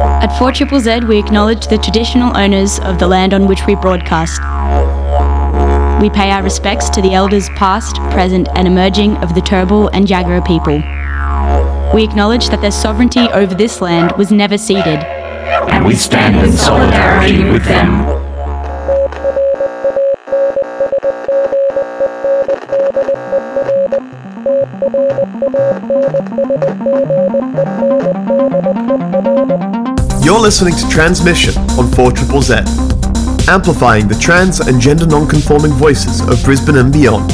At 4 Triple Z, we acknowledge the traditional owners of the land on which we broadcast. We pay our respects to the elders past, present, and emerging of the Turrbal and Jagera people. We acknowledge that their sovereignty over this land was never ceded. And we stand in solidarity with them. You're listening to Transmission on 4 Triple Z, amplifying the trans and gender non-conforming voices of Brisbane and beyond.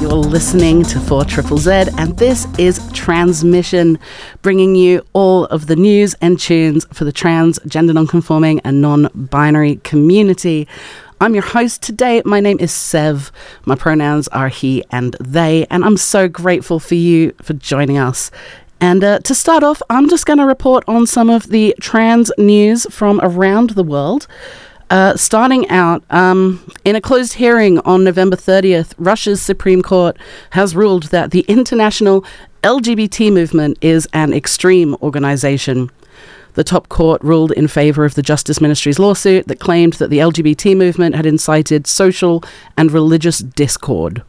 You're listening to 4 Triple Z, and this is Transmission, bringing you all of the news and tunes for the trans, gender non-conforming, and non-binary community. I'm your host today. My name is Sev. My pronouns are he and they, and I'm so grateful for you for joining us. And uh, to start off, I'm just going to report on some of the trans news from around the world. Uh, starting out, um, in a closed hearing on November 30th, Russia's Supreme Court has ruled that the international LGBT movement is an extreme organization. The top court ruled in favour of the Justice Ministry's lawsuit that claimed that the LGBT movement had incited social and religious discord.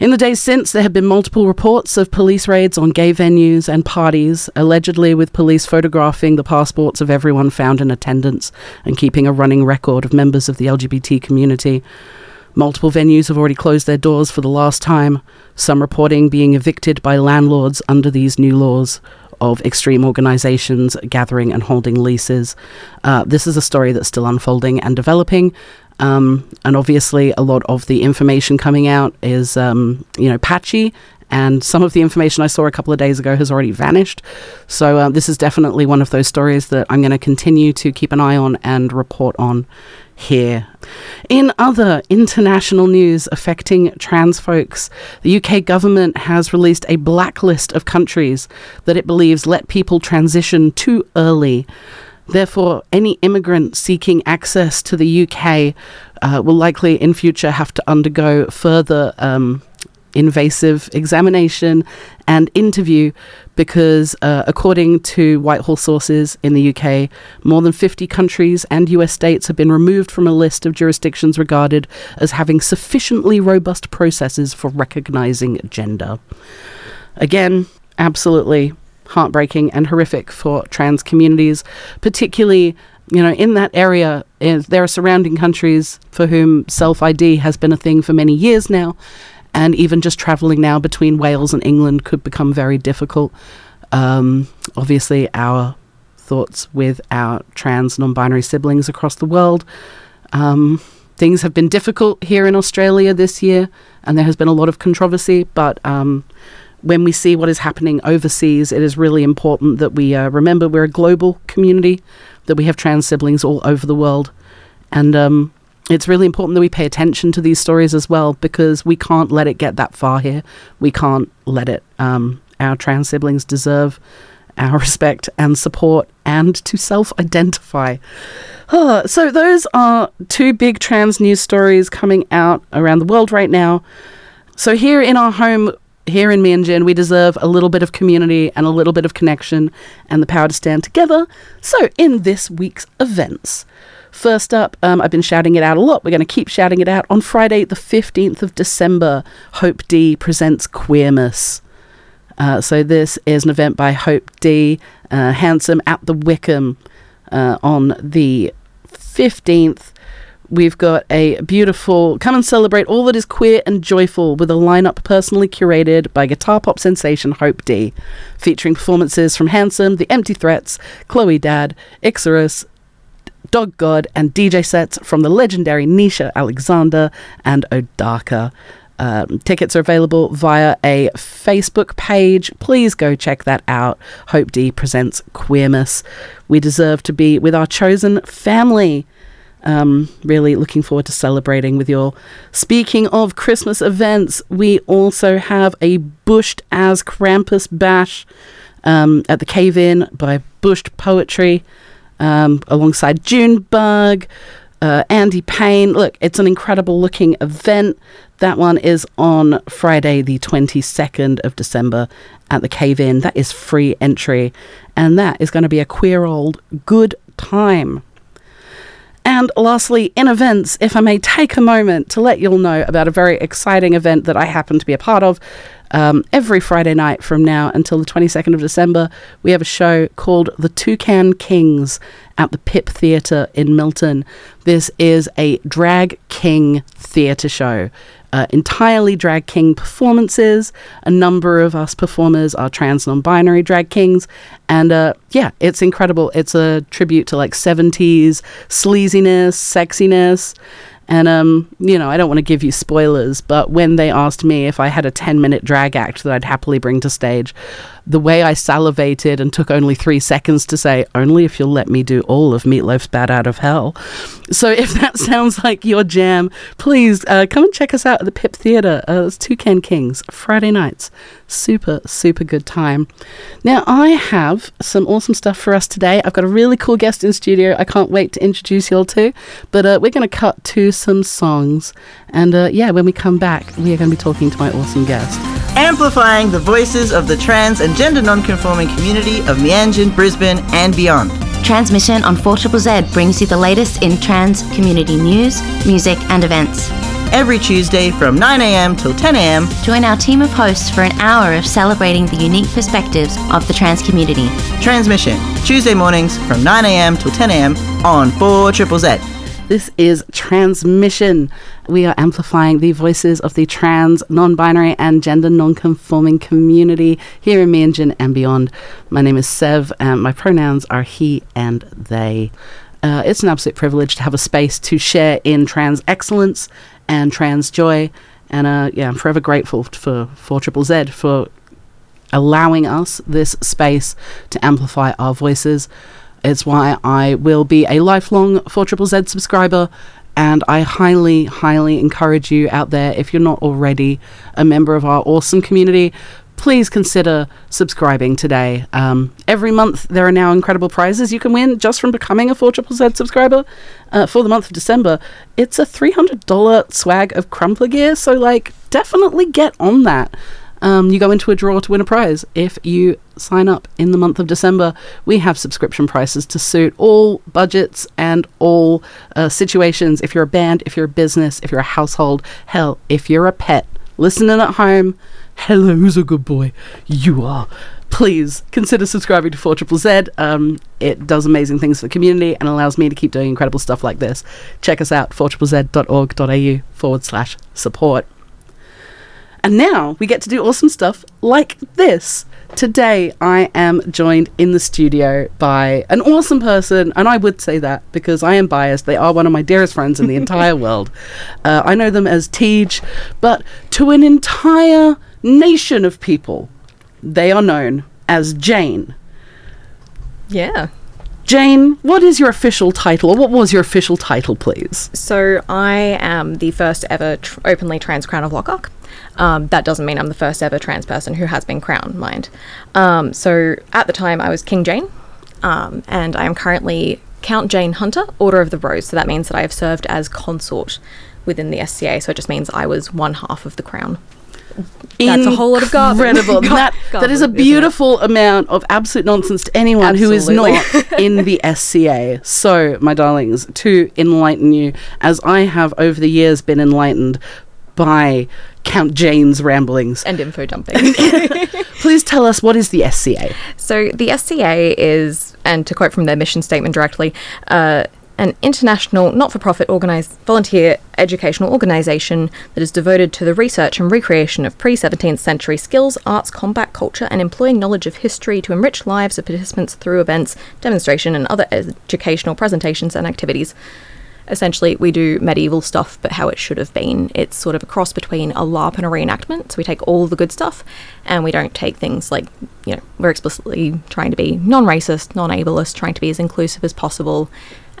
In the days since, there have been multiple reports of police raids on gay venues and parties, allegedly with police photographing the passports of everyone found in attendance and keeping a running record of members of the LGBT community. Multiple venues have already closed their doors for the last time, some reporting being evicted by landlords under these new laws of extreme organizations gathering and holding leases. Uh, this is a story that's still unfolding and developing. Um, and obviously, a lot of the information coming out is, um, you know, patchy. And some of the information I saw a couple of days ago has already vanished. So, uh, this is definitely one of those stories that I'm going to continue to keep an eye on and report on here. In other international news affecting trans folks, the UK government has released a blacklist of countries that it believes let people transition too early. Therefore, any immigrant seeking access to the UK uh, will likely in future have to undergo further um, invasive examination and interview because, uh, according to Whitehall sources in the UK, more than 50 countries and US states have been removed from a list of jurisdictions regarded as having sufficiently robust processes for recognizing gender. Again, absolutely heartbreaking and horrific for trans communities, particularly you know, in that area, there are surrounding countries for whom self ID has been a thing for many years now, and even just traveling now between Wales and England could become very difficult. Um, obviously, our thoughts with our trans non binary siblings across the world. Um, things have been difficult here in Australia this year, and there has been a lot of controversy, but um, when we see what is happening overseas, it is really important that we uh, remember we're a global community, that we have trans siblings all over the world. And um, it's really important that we pay attention to these stories as well because we can't let it get that far here. We can't let it. Um, our trans siblings deserve our respect and support and to self identify. Oh, so, those are two big trans news stories coming out around the world right now. So, here in our home, here in Meanjin, we deserve a little bit of community and a little bit of connection and the power to stand together. So, in this week's events, first up, um, I've been shouting it out a lot. We're going to keep shouting it out. On Friday, the 15th of December, Hope D presents Queersmas. Uh, so, this is an event by Hope D, uh, Handsome at the Wickham uh, on the 15th. We've got a beautiful come and celebrate all that is queer and joyful with a lineup personally curated by guitar pop sensation Hope D, featuring performances from Handsome, The Empty Threats, Chloe Dad, Ixorus, Dog God, and DJ sets from the legendary Nisha Alexander and Odaka. Um, tickets are available via a Facebook page. Please go check that out. Hope D presents Queersmas. We deserve to be with our chosen family. Um, really looking forward to celebrating with you all. Speaking of Christmas events, we also have a Bushed as Krampus bash um, at the Cave Inn by Bushed Poetry um, alongside Junebug. uh, Andy Payne. Look, it's an incredible looking event. That one is on Friday, the 22nd of December at the Cave Inn. That is free entry, and that is going to be a queer old good time. And lastly, in events, if I may take a moment to let you all know about a very exciting event that I happen to be a part of. Um, every Friday night from now until the 22nd of December, we have a show called The Toucan Kings at the Pip Theatre in Milton. This is a drag king theatre show. Uh, entirely drag king performances. A number of us performers are trans non binary drag kings. And uh, yeah, it's incredible. It's a tribute to like 70s sleaziness, sexiness. And, um, you know, I don't want to give you spoilers, but when they asked me if I had a 10 minute drag act that I'd happily bring to stage, the way I salivated and took only three seconds to say, only if you'll let me do all of Meatloaf's Bat Out of Hell. So if that sounds like your jam, please uh, come and check us out at the Pip Theatre. Uh, it's Toucan Kings, Friday nights. Super, super good time. Now, I have some awesome stuff for us today. I've got a really cool guest in studio I can't wait to introduce you all to. But uh, we're going to cut to some songs. And uh, yeah, when we come back, we are going to be talking to my awesome guest. Amplifying the voices of the trans and gender non-conforming community of Meanjin, Brisbane, and beyond. Transmission on 4ZZZ brings you the latest in trans community news, music, and events. Every Tuesday from 9am till 10am, Join our team of hosts for an hour of celebrating the unique perspectives of the trans community. transmission, Tuesday mornings from 9am till 10am on 4ZZZ. This is Transmission. We are amplifying the voices of the trans, non binary, and gender non conforming community here in Meanjin and beyond. My name is Sev, and my pronouns are he and they. Uh, it's an absolute privilege to have a space to share in trans excellence and trans joy. And uh, yeah, I'm forever grateful for, 4 Triple Z for allowing us this space to amplify our voices. It's why I will be a lifelong 4ZZZ subscriber, and I highly, highly encourage you out there, if you're not already a member of our awesome community, please consider subscribing today. Um, every month, there are now incredible prizes you can win just from becoming a 4ZZZ subscriber. Uh, for the month of December, it's a $300 swag of Crumpler gear, so, like, definitely get on that um, you go into a draw to win a prize. If you sign up in the month of December, we have subscription prices to suit all budgets and all uh, situations. If you're a band, if you're a business, if you're a household, hell, if you're a pet listening at home, hello, who's a good boy? You are. Please consider subscribing to 4 Triple Z. Um, it does amazing things for the community and allows me to keep doing incredible stuff like this. Check us out, 4ZZZ.org.au forward slash support. And now we get to do awesome stuff like this. Today, I am joined in the studio by an awesome person, and I would say that because I am biased. They are one of my dearest friends in the entire world. Uh, I know them as Tej, but to an entire nation of people, they are known as Jayne. Yeah. Jayne, what is your official title, or what was your official title, please? So I am the first ever tr- openly trans crown of Lochac. Um, that doesn't mean I'm the first ever trans person who has been crowned, mind. Um, so at the time I was King Jayne, um, and I am currently Count Jayne Hunter, Order of the Rose. So that means that I have served as consort within the SCA. So it just means I was one half of the crown. That's a whole lot of garbage. Incredible. That, that is a garbage, isn't it? beautiful amount of absolute nonsense to anyone who is not in the SCA. So, my darlings, to enlighten you, as I have over the years been enlightened by Count Jayne's ramblings, And info dumping. please tell us what is the SCA? So the SCA is, and to quote from their mission statement directly, uh, an international not-for-profit volunteer educational organization that is devoted to the research and recreation of pre-17th century skills, arts, combat, culture, and employing knowledge of history to enrich lives of participants through events, demonstration, and other educational presentations and activities. Essentially, we do medieval stuff, but how it should have been. It's sort of a cross between a LARP and a reenactment. So we take all the good stuff, and we don't take things like, you know, we're explicitly trying to be non-racist, non-ableist, trying to be as inclusive as possible,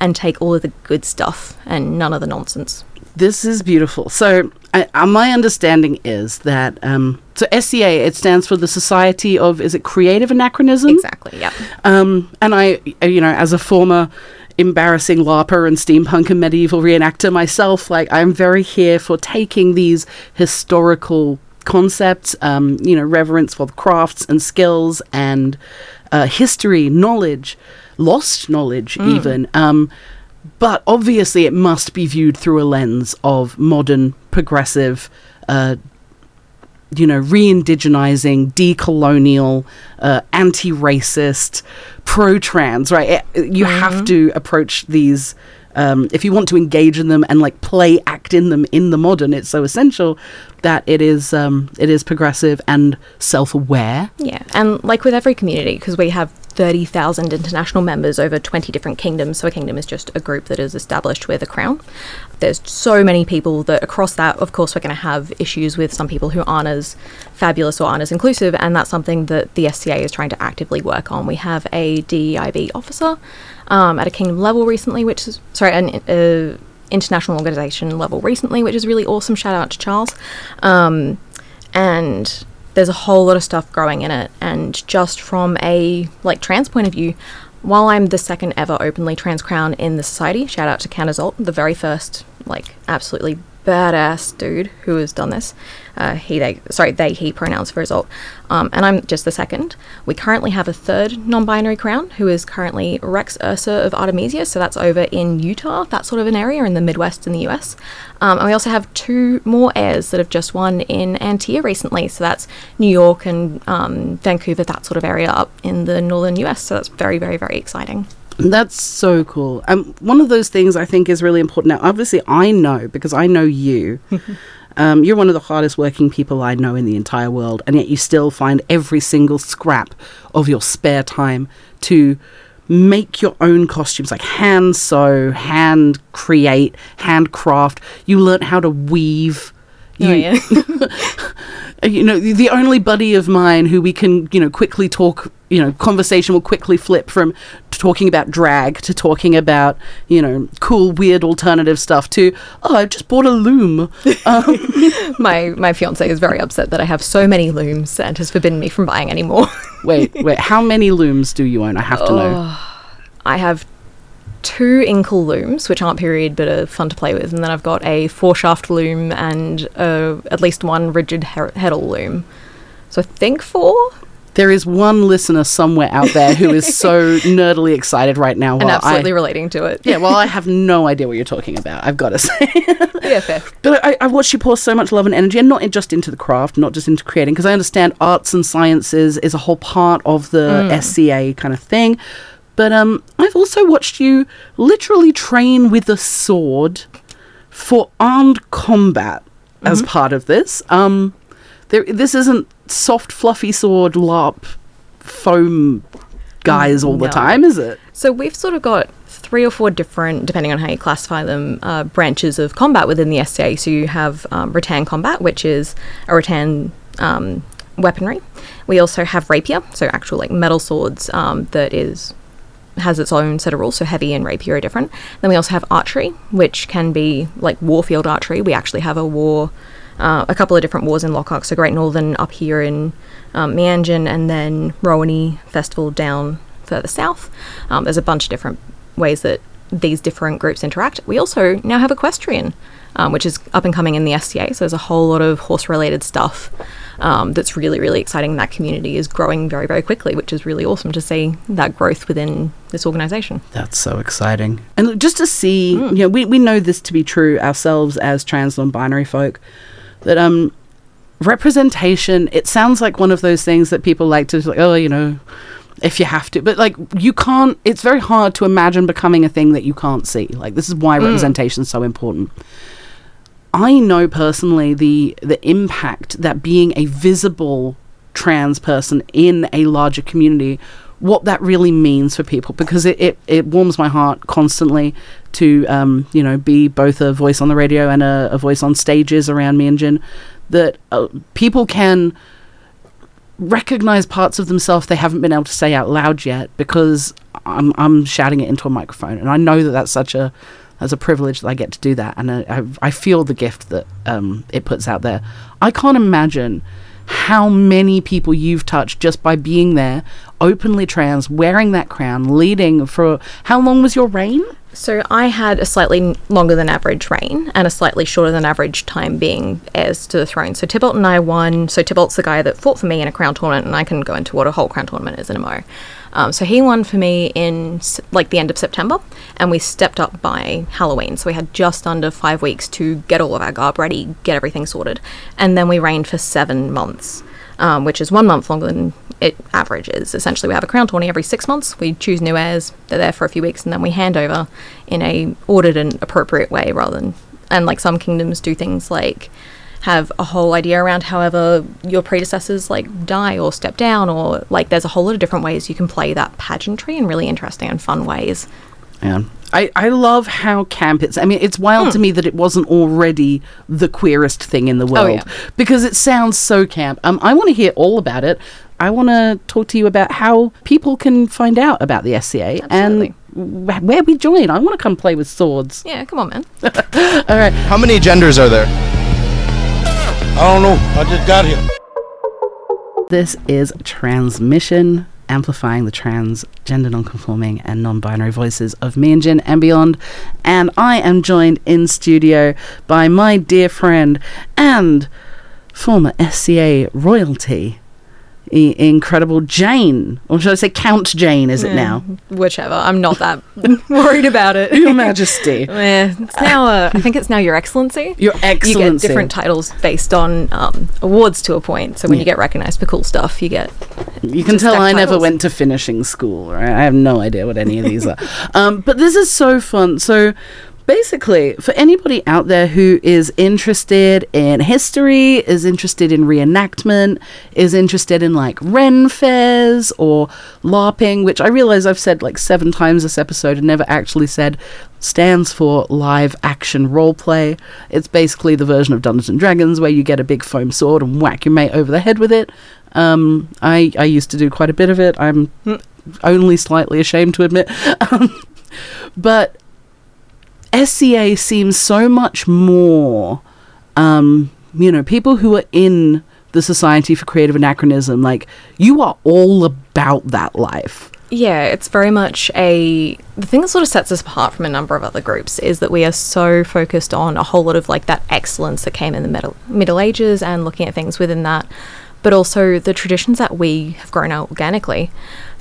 and take all of the good stuff and none of the nonsense. This is beautiful. So, I, uh, my understanding is that um, so SCA it stands for the Society of is it Creative Anachronism? Exactly. Yeah. Um, and I, uh, you know, as a former embarrassing LARPer and steampunk and medieval reenactor myself. Like, I'm very here for taking these historical concepts, um, you know, reverence for the crafts and skills and uh, history, knowledge, lost knowledge, even. Um, but obviously, it must be viewed through a lens of modern, progressive, uh, you know, re-indigenizing, decolonial, uh, anti-racist, pro-trans. Right? It- you have to approach these. Um, if you want to engage in them and like play act in them in the modern, it's so essential that it is um, it is progressive and self-aware. Yeah, and like with every community, because we have 30,000 international members over 20 different kingdoms, so a kingdom is just a group that is established with a crown. There's so many people that across that, of course, we're going to have issues with some people who aren't as fabulous or aren't as inclusive, and that's something that the SCA is trying to actively work on. We have a DEIB officer um, at a kingdom level recently, which is, sorry, an uh, international organization level recently, which is really awesome. Shout out to Charles. Um, and there's a whole lot of stuff growing in it. And just from a like trans point of view while i'm the second ever openly trans crown in the society shout out to Canazult, the very first like absolutely badass dude who has done this uh, he they sorry they he pronouns for result um, and i'm just the second we currently have a third non-binary crown who is currently rex ursa of artemisia so that's over in utah that sort of an area in the midwest in the us um, and we also have two more heirs that have just won in An Tir recently. So that's New York and um, Vancouver, that sort of area up in the northern US. So that's very, very, very exciting. That's so cool. Um, one of those things I think is really important. Now, obviously, I know because I know you. um, you're one of the hardest working people I know in the entire world, and yet you still find every single scrap of your spare time to make your own costumes, like hand sew, hand create, handcraft. You learn how to weave. You, Oh, yeah. you know, the only buddy of mine who we can, you know, quickly talk, you know, conversation will quickly flip from talking about drag to talking about, you know, cool, weird alternative stuff to, oh, I just bought a loom. my my fiance is very upset that I have so many looms and has forbidden me from buying any more. wait, wait, how many looms do you own? I have to know. I have two inkle looms, which aren't period but are fun to play with, and then I've got a four shaft loom and uh, at least one rigid he- heddle loom. So I think four. There is one listener somewhere out there who is so nerdily excited right now. and absolutely I, relating to it. yeah, well, I have no idea what you're talking about. I've got to say. yeah, fair. But I, I watched you pour so much love and energy, and not just into the craft, not just into creating, because I understand arts and sciences is a whole part of the SCA kind of thing. But um, I've also watched you literally train with a sword for armed combat as part of this. Um, there, this isn't soft, fluffy sword LARP foam guys all the time, is it? So we've sort of got three or four different, depending on how you classify them, uh, branches of combat within the SCA. So you have um, rattan combat, which is a rattan um, weaponry. We also have rapier, so actual like metal swords um, that is has its own set of rules. So heavy and rapier are different. Then we also have archery, which can be like warfield archery. We actually have a war. Uh, a couple of different wars in Lochac, so Great Northern up here in um, Meanjin, and then Rowany Festival down further south. Um, there's a bunch of different ways that these different groups interact. We also now have equestrian, um, which is up and coming in the SCA. So there's a whole lot of horse related stuff um, that's really, really exciting. That community is growing very, very quickly, which is really awesome to see that growth within this organization. That's so exciting. And just to see, you know, we, we know this to be true ourselves as trans non binary folk, that um representation, it sounds like one of those things that people like to like, oh, you know, if you have to. But like you can't it's very hard to imagine becoming a thing that you can't see. Like this is why representation is so important. I know personally the the impact that being a visible trans person in a larger community what that really means for people because it, it, it warms my heart constantly to um, you know be both a voice on the radio and a, a voice on stages around Meanjin that uh, people can recognize parts of themselves they haven't been able to say out loud yet because I'm, I'm shouting it into a microphone. And I know that that's such a that's a privilege that I get to do that. And I, I, I feel the gift that um, it puts out there. I can't imagine how many people you've touched just by being there, openly trans, wearing that crown, leading for how long was your reign? So I had a slightly longer than average reign and a slightly shorter than average time being heirs to the throne. So Tybalt and I won. So Tybalt's the guy that fought for me in a crown tournament, and I can go into what a whole crown tournament is in a mo. Um, so he won for me in like the end of September, and we stepped up by Halloween. So we had just under five weeks to get all of our garb ready, get everything sorted, and then we reigned for seven months. Um, which is one month longer than it averages. Essentially, we have a crown tourney every six months. We choose new heirs. They're there for a few weeks, and then we hand over in a ordered and appropriate way, rather than and like some kingdoms do things like have a whole idea around however your predecessors like die or step down or like there's a whole lot of different ways you can play that pageantry in really interesting and fun ways. Yeah. I, I love how camp it's. I mean, it's wild Hmm. to me that it wasn't already the queerest thing in the world Oh, yeah. because it sounds so camp. Um, I want to hear all about it. I want to talk to you about how people can find out about the SCA Absolutely. and wh- where we join. I want to come play with swords. Yeah, come on, man. All right. How many genders are there? I don't know. I just got here. This is Transmission, amplifying the trans, gender non-conforming, and non-binary voices of Meanjin and beyond. And I am joined in studio by my dear friend and former SCA royalty, i- incredible Jayne, or should I say Count Jayne? Is it now? Whichever. I'm not that worried about it. Your Majesty, Eh, it's now. Uh, I think it's now Your Excellency. Your You get Excellency. different titles based on um, awards to a point. So when you get recognised for cool stuff, you get. You can tell stack I never titles. went to finishing school, right? I have no idea what any of these are. Um, but this is so fun. So basically, for anybody out there who is interested in history, is interested in reenactment, is interested in like Ren fairs or LARPing, which I realize I've said like seven times this episode and never actually said stands for live action roleplay. It's basically the version of Dungeons and Dragons where you get a big foam sword and whack your mate over the head with it. Um, I I used to do quite a bit of it. I'm only slightly ashamed to admit, um, but SCA seems so much more. Um, you know, people who are in the Society for Creative Anachronism, like you are all about that life. Yeah, it's very much a. The thing that sort of sets us apart from a number of other groups is that we are so focused on a whole lot of like that excellence that came in the Middle, Middle Ages and looking at things within that, but also the traditions that we have grown out organically.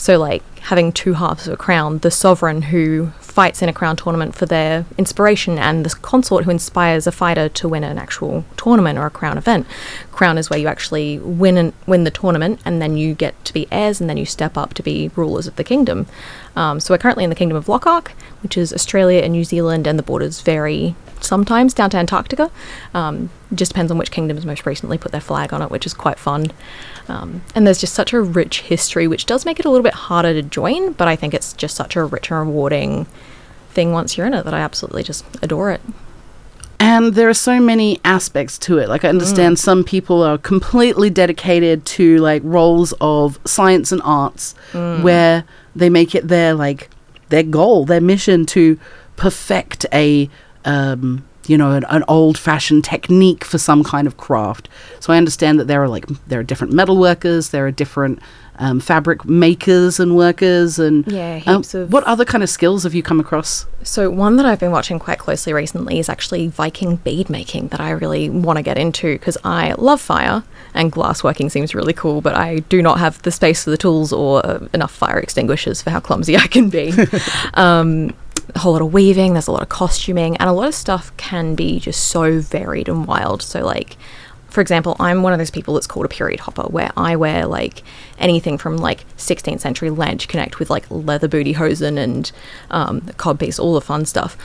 So, like having two halves of a crown, the sovereign who fights in a crown tournament for their inspiration, and the consort who inspires a fighter to win an actual tournament or a crown event. Crown is where you actually win and win the tournament, and then you get to be heirs, and then you step up to be rulers of the kingdom. Um, so we're currently in the kingdom of Lochac, which is Australia and New Zealand, and the borders vary sometimes down to Antarctica. Um, just depends on which kingdoms most recently put their flag on it, which is quite fun. Um, and there's just such a rich history, which does make it a little bit harder to join, but I think it's just such a rich and rewarding thing once you're in it that I absolutely just adore it. And there are so many aspects to it. Like I understand some people are completely dedicated to like roles of science and arts where they make it their like their goal, their mission to perfect a um you know an, an old fashioned technique for some kind of craft. So I understand that there are like there are different metal workers, there are different um, fabric makers and workers and Yeah, um, heaps of- what other kind of skills have you come across? So one that I've been watching quite closely recently is actually Viking bead making that I really want to get into because I love fire and glass working seems really cool, but I do not have the space for the tools or uh, enough fire extinguishers for how clumsy I can be. um, a whole lot of weaving, there's a lot of costuming, and a lot of stuff can be just so varied and wild. So like for example, I'm one of those people that's called a period hopper, where I wear like anything from like 16th century Landsknecht with like leather booty hosen and um, codpiece, all the fun stuff.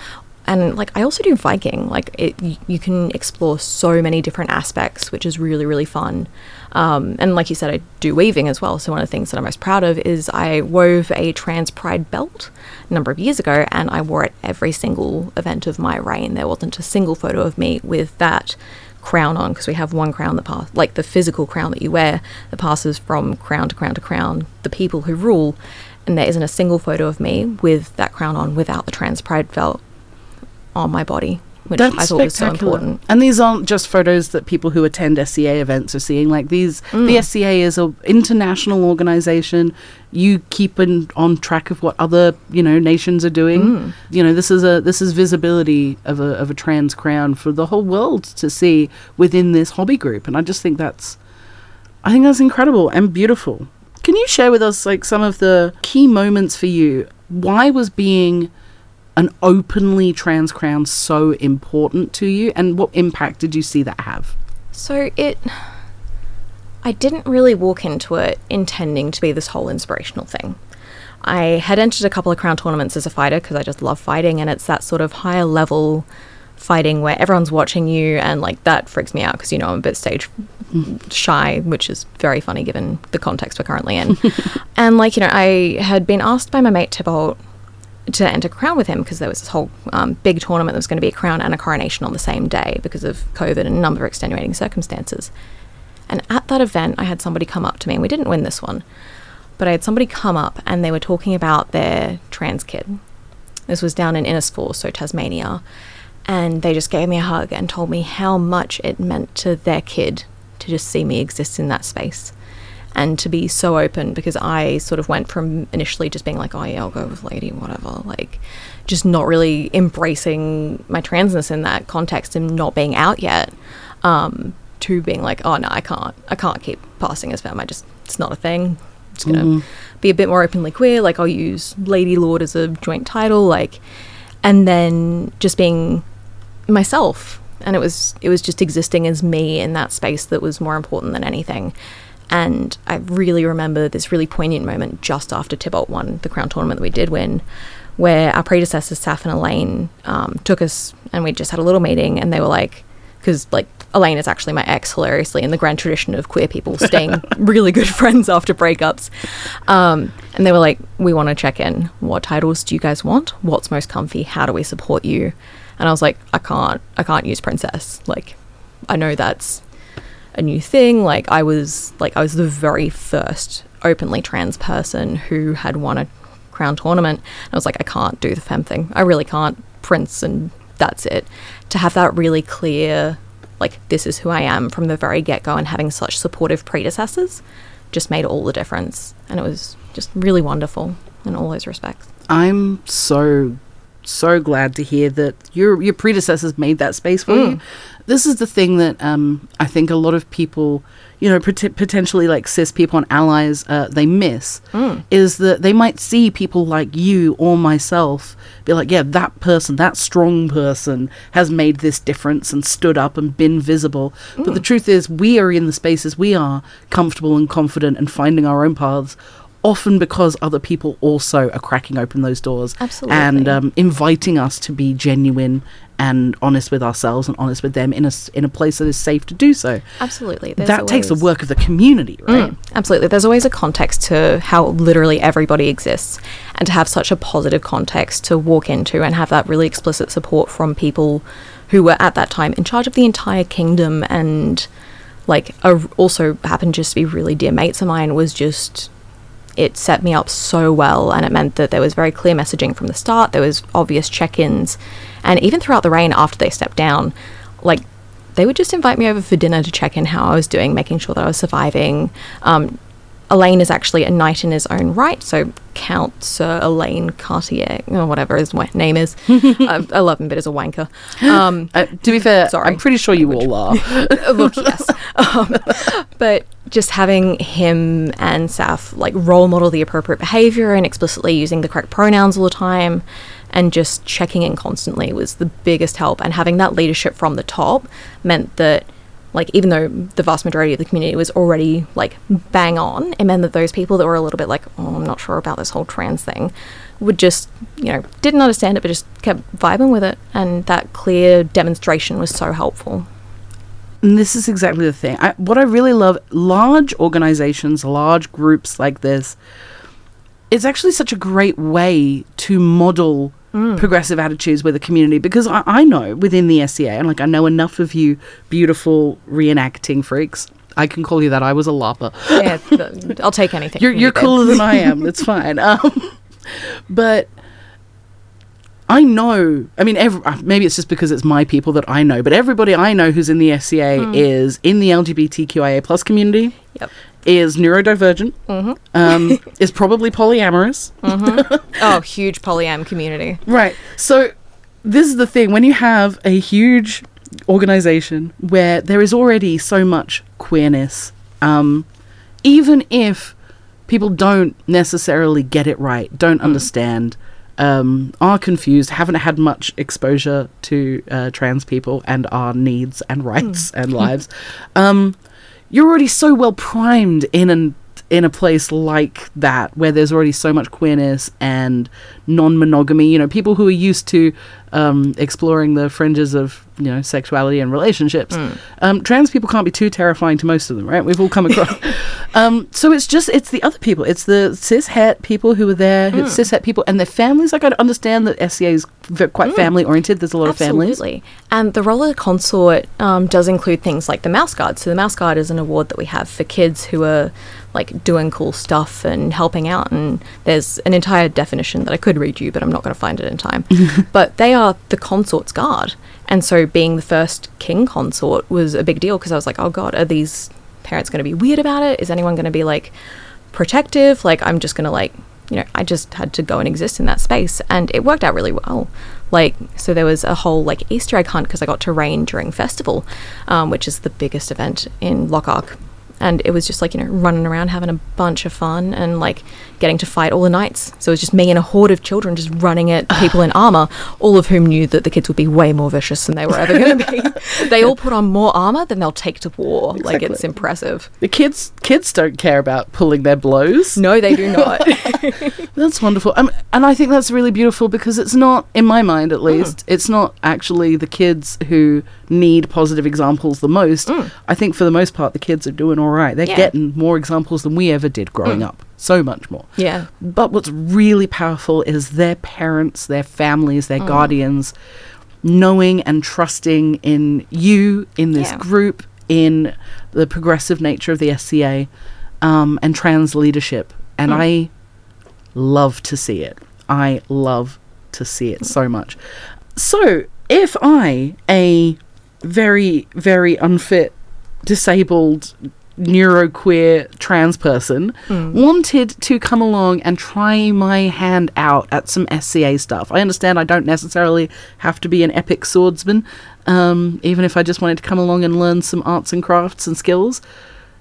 And like I also do Viking. Like it, you can explore so many different aspects, which is really really fun. Um, and like you said, I do weaving as well. So one of the things that I'm most proud of is I wove a trans pride belt a number of years ago, and I wore it every single event of my reign. There wasn't a single photo of me with that crown on because we have one crown that pass like the physical crown that you wear that passes from crown to crown to crown the people who rule and there isn't a single photo of me with that crown on without the trans pride belt on my body which I thought was so important. And these aren't just photos that people who attend SCA events are seeing. Like these, Mm. the SCA is an international organization. You keep in, on track of what other you know nations are doing. Mm. You know this is a this is visibility of a of a trans crown for the whole world to see within this hobby group. And I just think that's I think that's incredible and beautiful. Can you share with us like some of the key moments for you? Why was being an openly trans crown so important to you and what impact did you see that have? So it. I didn't really walk into it intending to be this whole inspirational thing. I had entered a couple of crown tournaments as a fighter because I just love fighting, and it's that sort of higher level fighting where everyone's watching you, and like that freaks me out because you know I'm a bit stage shy, which is very funny given the context we're currently in. and like you know, I had been asked by my mate Tybalt to enter crown with him because there was this whole um, big tournament that was going to be a crown and a coronation on the same day because of COVID and a number of extenuating circumstances. And at that event, I had somebody come up to me, and we didn't win this one, but I had somebody come up and they were talking about their trans kid. This was down in Ynys Fawr, so Tasmania. And they just gave me a hug and told me how much it meant to their kid to just see me exist in that space and to be so open because I sort of went from initially just being like, oh yeah, I'll go with lady, whatever, like just not really embracing my transness in that context and not being out yet, um, to being like, oh no, I can't, I can't keep passing as femme. I just, it's not a thing. It's gonna be a bit more openly queer. Like I'll use Lady Lord as a joint title, like, and then just being myself and it was it was just existing as me in that space that was more important than anything and I really remember this really poignant moment just after Tybalt won the crown tournament that we did win where our predecessors Saf and Elaine um, took us and we just had a little meeting and they were like because like Elaine is actually my ex hilariously in the grand tradition of queer people staying really good friends after breakups. Um, and they were like we want to check in. What titles do you guys want? What's most comfy? How do we support you? And I was like, I can't, I can't use princess. Like, I know that's a new thing. Like, I was like, I was the very first openly trans person who had won a crown tournament. And I was like, I can't do the femme thing. I really can't. Prince, and that's it. To have that really clear, like, this is who I am from the very get go, and having such supportive predecessors just made all the difference. And it was just really wonderful in all those respects. I'm so so glad to hear that your your predecessors made that space for mm. you. This is the thing that um, I think a lot of people, you know, pot- potentially like cis people and allies, uh, they miss is that they might see people like you or myself be like, yeah, that person, that strong person, has made this difference and stood up and been visible. But the truth is, we are in the spaces we are comfortable and confident and finding our own paths often because other people also are cracking open those doors Absolutely. and um, inviting us to be genuine and honest with ourselves and honest with them in a in a place that is safe to do so. Absolutely. There's that takes the work of the community, right? Mm, absolutely. There's always a context to how literally everybody exists, and to have such a positive context to walk into and have that really explicit support from people who were at that time in charge of the entire kingdom and like a, also happened just to be really dear mates of mine was just it set me up so well and it meant that there was very clear messaging from the start there was obvious check-ins and even throughout the reign after they stepped down like they would just invite me over for dinner to check in how I was doing, making sure that I was surviving. Um, Elaine is actually a knight in his own right, so Count Sir Elaine Cartier, or whatever his name is. I, I love him, but as a wanker. Um, Uh, to be fair, Sorry. I'm pretty sure you all are. look, yes. Um, but just having him and Saf like role model the appropriate behavior and explicitly using the correct pronouns all the time and just checking in constantly was the biggest help. And having that leadership from the top meant that like even though the vast majority of the community was already like bang on, it meant that those people that were a little bit like, oh, I'm not sure about this whole trans thing, would just you know didn't understand it, but just kept vibing with it, and that clear demonstration was so helpful. And this is exactly the thing. I, what I really love, large organizations, large groups like this, it's actually such a great way to model progressive attitudes with the community because I, I know within the SCA, and like I know enough of you beautiful reenacting freaks. I can call you that. I was a LARPer. yeah, I'll take anything. You're, you're cooler than I am. That's fine. Um, but I know. I mean, every, uh, maybe it's just because it's my people that I know, but everybody I know who's in the SCA is in the LGBTQIA plus community. Yep. Is neurodivergent. Um, is probably polyamorous. Oh, huge polyam community. Right. So this is the thing when you have a huge organization where there is already so much queerness, um, even if people don't necessarily get it right, don't understand, um, are confused, haven't had much exposure to uh, trans people and our needs and rights and lives, um, you're already so well primed in an in a place like that where there's already so much queerness and non-monogamy you know people who are used to um, exploring the fringes of you know sexuality and relationships um, trans people can't be too terrifying to most of them right? We've all come across um, so it's just it's the other people. It's the cis het people who are there it's cis het people and their families. Like i got to understand that SCA is quite family oriented. There's a lot of families. And the role of the consort um, does include things like the Mouse Guard. So the Mouse Guard is an award that we have for kids who are like doing cool stuff and helping out. And there's an entire definition that I could read you, but I'm not going to find it in time. but they are the consort's guard. And so being the first king consort was a big deal because I was like, oh God, are these parents going to be weird about it? Is anyone going to be like protective? Like, I'm just going to like, you know, I just had to go and exist in that space. And it worked out really well. Like, so there was a whole like Easter egg hunt because I got to rain during festival, um, which is the biggest event in Lochac. And it was just like, you know, running around having a bunch of fun and like getting to fight all the knights. So it was just me and a horde of children just running at people in armor, all of whom knew that the kids would be way more vicious than they were ever going to be. they all put on more armor than they'll take to war. Like, it's impressive. the kids kids don't care about pulling their blows No, they do not. That's wonderful. Um, and I think that's really beautiful because it's not, in my mind at least, it's not actually the kids who need positive examples the most. Mm. I think for the most part, the kids are doing all right. They're Yeah. getting more examples than we ever did growing mm. up. So much more. yeah. But what's really powerful is their parents, their families, their mm. guardians knowing and trusting in you, in this Yeah. group, in the progressive nature of the SCA, um, and trans leadership. And I love to see it. I love to see it so much. So, if I, a very, very unfit, disabled, neuroqueer trans person, wanted to come along and try my hand out at some SCA stuff, I understand I don't necessarily have to be an epic swordsman, um, even if I just wanted to come along and learn some arts and crafts and skills.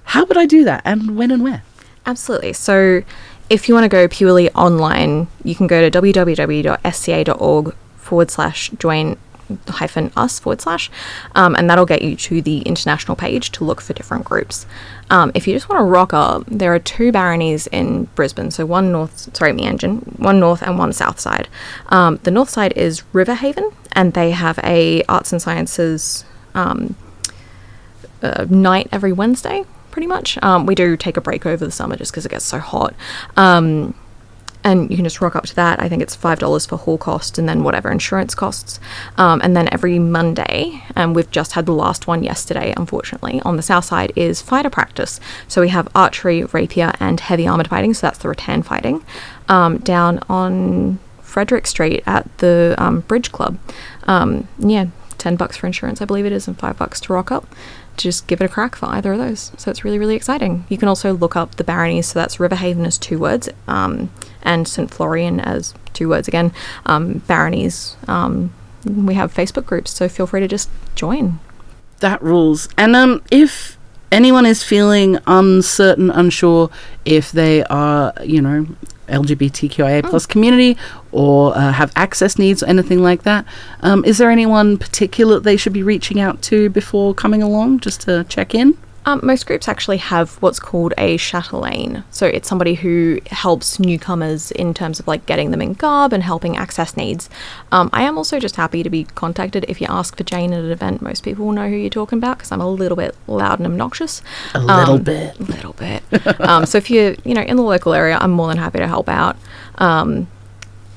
How would I do that, and when and where? Absolutely. So, if you want to go purely online, you can go to www.sca.org forward slash join hyphen us forward slash, um, and that'll get you to the international page to look for different groups. Um, if you just want to rock up, there are two baronies in Brisbane, so one north, sorry, Meanjin, one north and one south side. Um, the north side is Riverhaven, and they have a arts and sciences um, uh, night every Wednesday, pretty much. Um, we do take a break over the summer just because it gets so hot. Um, and you can just rock up to that. I think it's five dollars for hall cost, and then whatever insurance costs. Um, and then every Monday, and we've just had the last one yesterday, unfortunately, on the south side is fighter practice. So we have archery, rapier, and heavy armored fighting. So that's the rattan fighting um, down on Frederick Street at the um, Bridge Club. Um, yeah, ten bucks for insurance, I believe it is, and five bucks to rock up. to Just give it a crack for either of those. So it's really, really exciting. You can also look up the baronies. So that's Riverhaven as two words, um, and St Florian as two words again. Um, baronies. Um, we have Facebook groups, so feel free to just join. That rules. And um, if anyone is feeling uncertain, unsure if they are, you know, LGBTQIA plus community or uh, have access needs or anything like that, um, is there anyone particular they should be reaching out to before coming along just to check in? Um, most groups actually have what's called a chatelaine. So it's somebody who helps newcomers in terms of like getting them in garb and helping access needs. Um, I am also just happy to be contacted. If you ask for Jayne at an event, most people will know who you're talking about because I'm a little bit loud and obnoxious. A little Um, bit. A little bit. um, so if you're, you know, in the local area, I'm more than happy to help out. Um,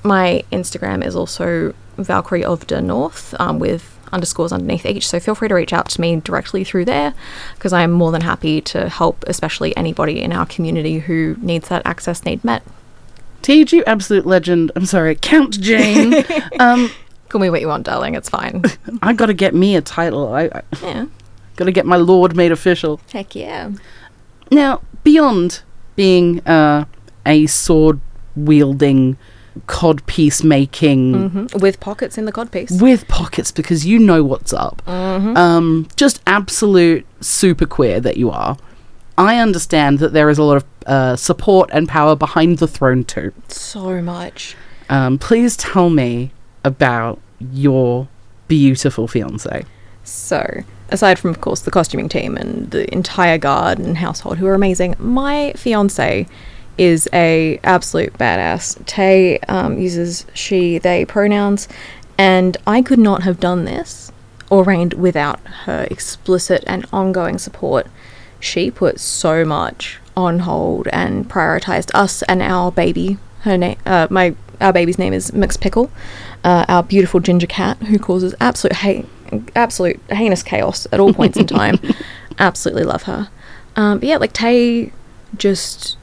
my Instagram is also Valkyrie of the North um, with underscores underneath each. So feel free to reach out to me directly through there because I am more than happy to help, especially anybody in our community who needs that access need met. Tej, you absolute legend. I'm sorry, Count Jayne. um, Call me what you want, darling. It's fine. I got to get me a title. I, I yeah. got to get my lord made official. Heck yeah. Now, beyond being uh, a sword wielding, cod piece making hmm With pockets in the codpiece. with pockets because you know what's up, um, just absolute super queer that you are. I understand that there is a lot of uh, support and power behind the throne too. So much. Um, please tell me about your beautiful fiance. So, aside from, of course, the costuming team and the entire guard and household who are amazing, my fiance is a absolute badass. Tay um, uses she, they pronouns, and I could not have done this or reigned without her explicit and ongoing support. She put so much on hold and prioritized us and our baby. Her name, uh, my our baby's name is Mix Pickle, uh, our beautiful ginger cat who causes absolute hate, absolute heinous chaos at all points in time. Absolutely love her. Um, but yeah, like Tay just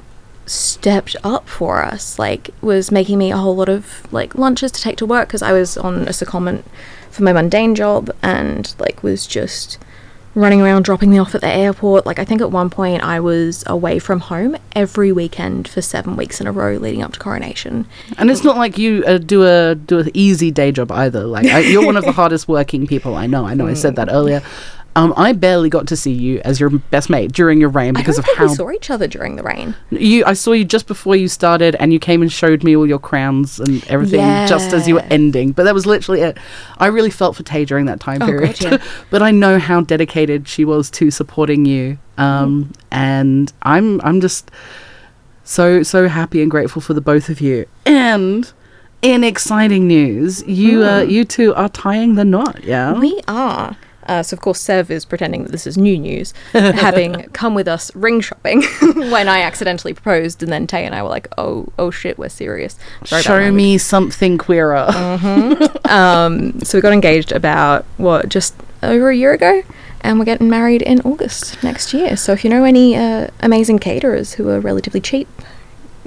stepped up for us. Like was making me a whole lot of like lunches to take to work because I was on a secondment for my mundane job and like was just running around dropping me off at the airport. Like I think at one point I was away from home every weekend for seven weeks in a row leading up to coronation. And it's not like you uh, do a do an easy day job either. Like I, you're one of the hardest working people I know. I know I said that earlier. Um, I barely got to see you as your best mate during your reign because of how we saw each other during the rain. you. I saw you just before you started, and you came and showed me all your crowns and everything just as you were ending. But that was literally it. I really felt for Tay during that time Oh, God, period. yeah. but I know how dedicated she was to supporting you. Um, and I'm I'm just so so happy and grateful for the both of you. And in exciting news, you uh, you two are tying the knot. Yeah. We are. Uh, so of course Sev is pretending that this is new news, having come with us ring shopping when I accidentally proposed, and then Tay and I were like, "Oh, oh shit, we're serious." Sorry Show me something queerer. Um, so we got engaged about what just over a year ago, and we're getting married in August next year. So if you know any uh, amazing caterers who are relatively cheap,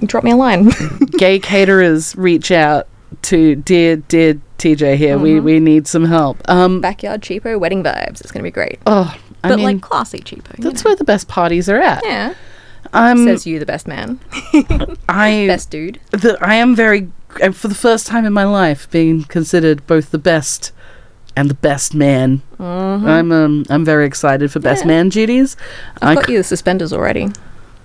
drop me a line. Gay caterers reach out to dear dear TJ here. Mm-hmm. We we need some help. Um. Backyard cheapo wedding vibes. It's gonna be great, Oh, I but mean, like classy cheapo. that's know. where the best parties are at. yeah. Um, Says you, the best man, I best dude. the, I am very uh, for the first time in my life being considered both the best and the best man. I'm um I'm very excited for best Mm-hmm. Yeah. man duties. I I've got c- you the suspenders already.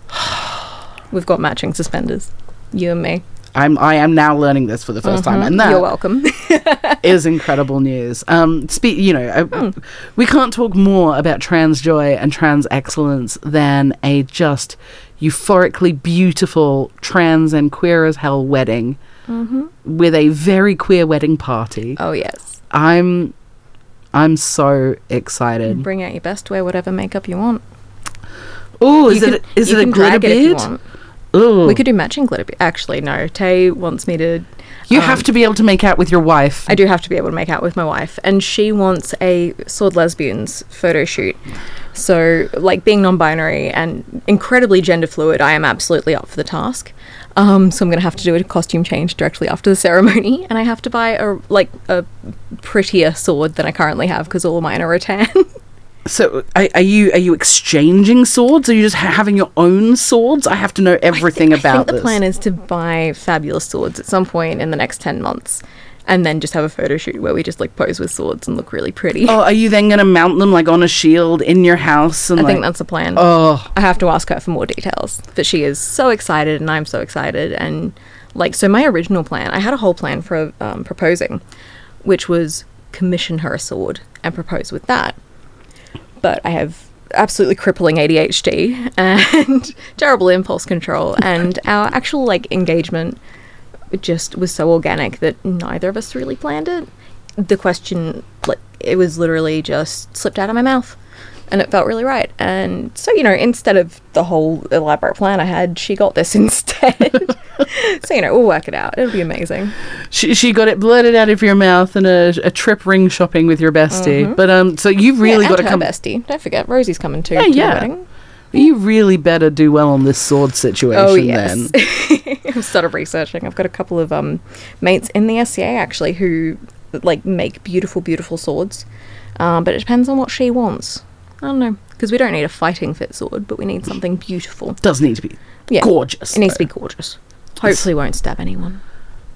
We've got matching suspenders. You and me. I'm I am now learning this for the 1st time, and that You're welcome. is incredible news. Um, speak, you know, uh, Hmm. we can't talk more about trans joy and trans excellence than a just euphorically beautiful trans and queer as hell wedding with a very queer wedding party. oh yes. I'm, I'm so excited. Bring out your best. Wear whatever makeup you want. Oh, is it is it a glitter drag it if you beard? Ooh, We could do matching glitter. Be- Actually, no. Tay wants me to. you um, have to be able to make out with your wife. I do have to be able to make out with my wife, and she wants a sword lesbians photo shoot. So, like being non-binary and incredibly gender fluid, I am absolutely up for the task. Um, so I'm gonna have to do a costume change directly after the ceremony, and I have to buy a like a prettier sword than I currently have because all of mine are rattan. So, are, are you are you exchanging swords? Are you just ha- having your own swords? I have to know everything I about I think the this. plan is to buy fabulous swords at some point in the next ten months, and then just have a photo shoot where we just like pose with swords and look really pretty. Oh, are you then going to mount them like on a shield in your house? And I like, think that's the plan. Oh, I have to ask her for more details, but she is so excited, and I'm so excited. And like, so my original plan, I had a whole plan for um, proposing, which was commission her a sword and propose with that. But I have absolutely crippling ADHD and terrible impulse control, and our actual like engagement just was so organic that neither of us really planned it. The question, like, it was literally just slipped out of my mouth and it felt really right. And so, you know, instead of the whole elaborate plan I had, she got this instead. so, you know, we'll work it out. It'll be amazing. she, she got it blurted out of your mouth in a, a trip ring shopping with your bestie. But um, so you've really yeah, got to come. bestie. Don't forget, Rosie's coming too. Yeah, to yeah. wedding. You really better do well on this sword situation. Oh, yes. Then I've started researching. I've got a couple of um, mates in the SCA actually who like make beautiful, beautiful swords. Um, but it depends on what she wants. I don't know because we don't need a fighting fit sword, but we need something beautiful. Does need to be Yeah, gorgeous. It needs to be gorgeous. Hopefully, won't stab anyone.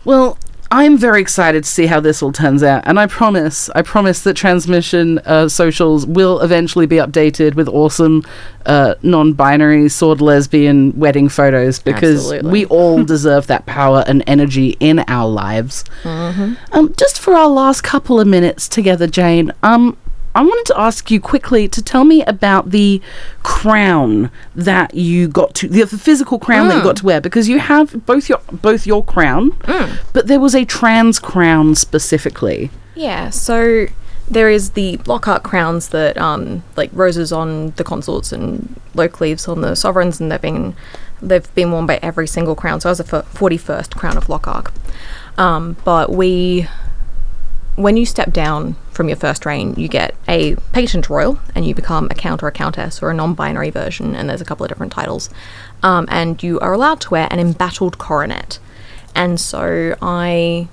Well, I'm very excited to see how this all turns out, and I promise, I promise that transmission uh, socials will eventually be updated with awesome uh, non-binary sword lesbian wedding photos because Absolutely. we all deserve that power and energy in our lives. Um, just for our last couple of minutes together, Jayne. Um, I wanted to ask you quickly to tell me about the crown that you got to the, the physical crown that you got to wear because you have both your both your crown, but there was a trans crown specifically. Yeah, so there is the Lochac crowns that um like roses on the consorts and loc leaves on the sovereigns and they've been they've been worn by every single crown. So I was the forty first crown of Lochac. Um, but we when you step down from your first reign, you get a patent royal and you become a count or a countess or a non binary version, and there's a couple of different titles. Um, and you are allowed to wear an embattled coronet. And so I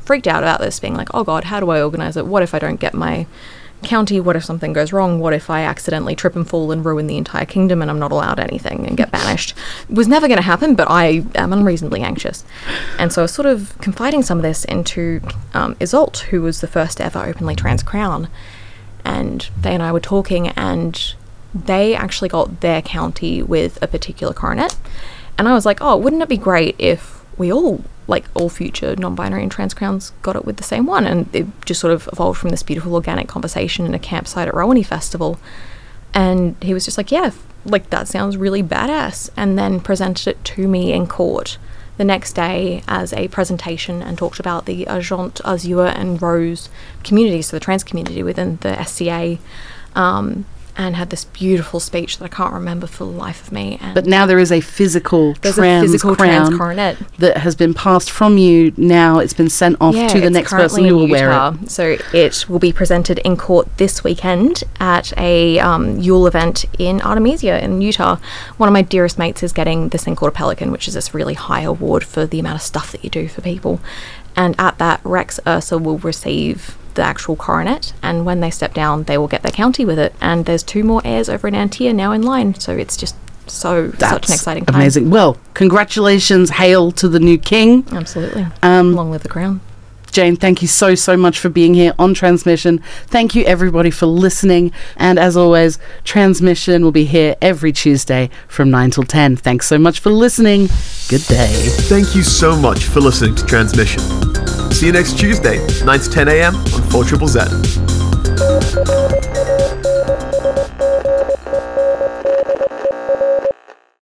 freaked out about this, being like, oh god, how do I organize it? What if I don't get my county? What if something goes wrong? What if I accidentally trip and fall and ruin the entire kingdom and I'm not allowed anything and get banished? It was never going to happen, but I am unreasonably anxious. And so I was sort of confiding some of this into um, Isolt, who was the first ever openly trans crown. And they and I were talking, and they actually got their county with a particular coronet. And I was like, oh, wouldn't it be great if we all, like all future non binary and trans crowns, got it with the same one? And it just sort of evolved from this beautiful organic conversation in a campsite at Rowany Festival. And he was just like, yeah, like that sounds really badass. And then presented it to me in court the next day as a presentation and talked about the Argent, Azure, and Rose communities, so the trans community within the SCA. Um, and had this beautiful speech that I can't remember for the life of me. And But now there is a physical trans a physical crown trans coronet. that has been passed from you. Now it's been sent off to the next person who will wear it. So it will be presented in court this weekend at a um, Yule event in Artemisia in Utah. One of my dearest mates is getting this thing called a Pelican, which is this really high award for the amount of stuff that you do for people. And at that, Rex Ursa will receive the actual coronet, and when they step down, they will get their county with it. And there's two more heirs over in An Tir now in line, so it's just so such an exciting time. amazing. Well, congratulations, hail to the new king. Absolutely. Um, Long live the crown. Jayne, thank you so, so much for being here on Transmission. Thank you, everybody, for listening. And as always, Transmission will be here every Tuesday from 9 till 10. Thanks so much for listening. Good day. Thank you so much for listening to Transmission. See you next Tuesday, 9 to 10 a.m. on 4 Triple Z.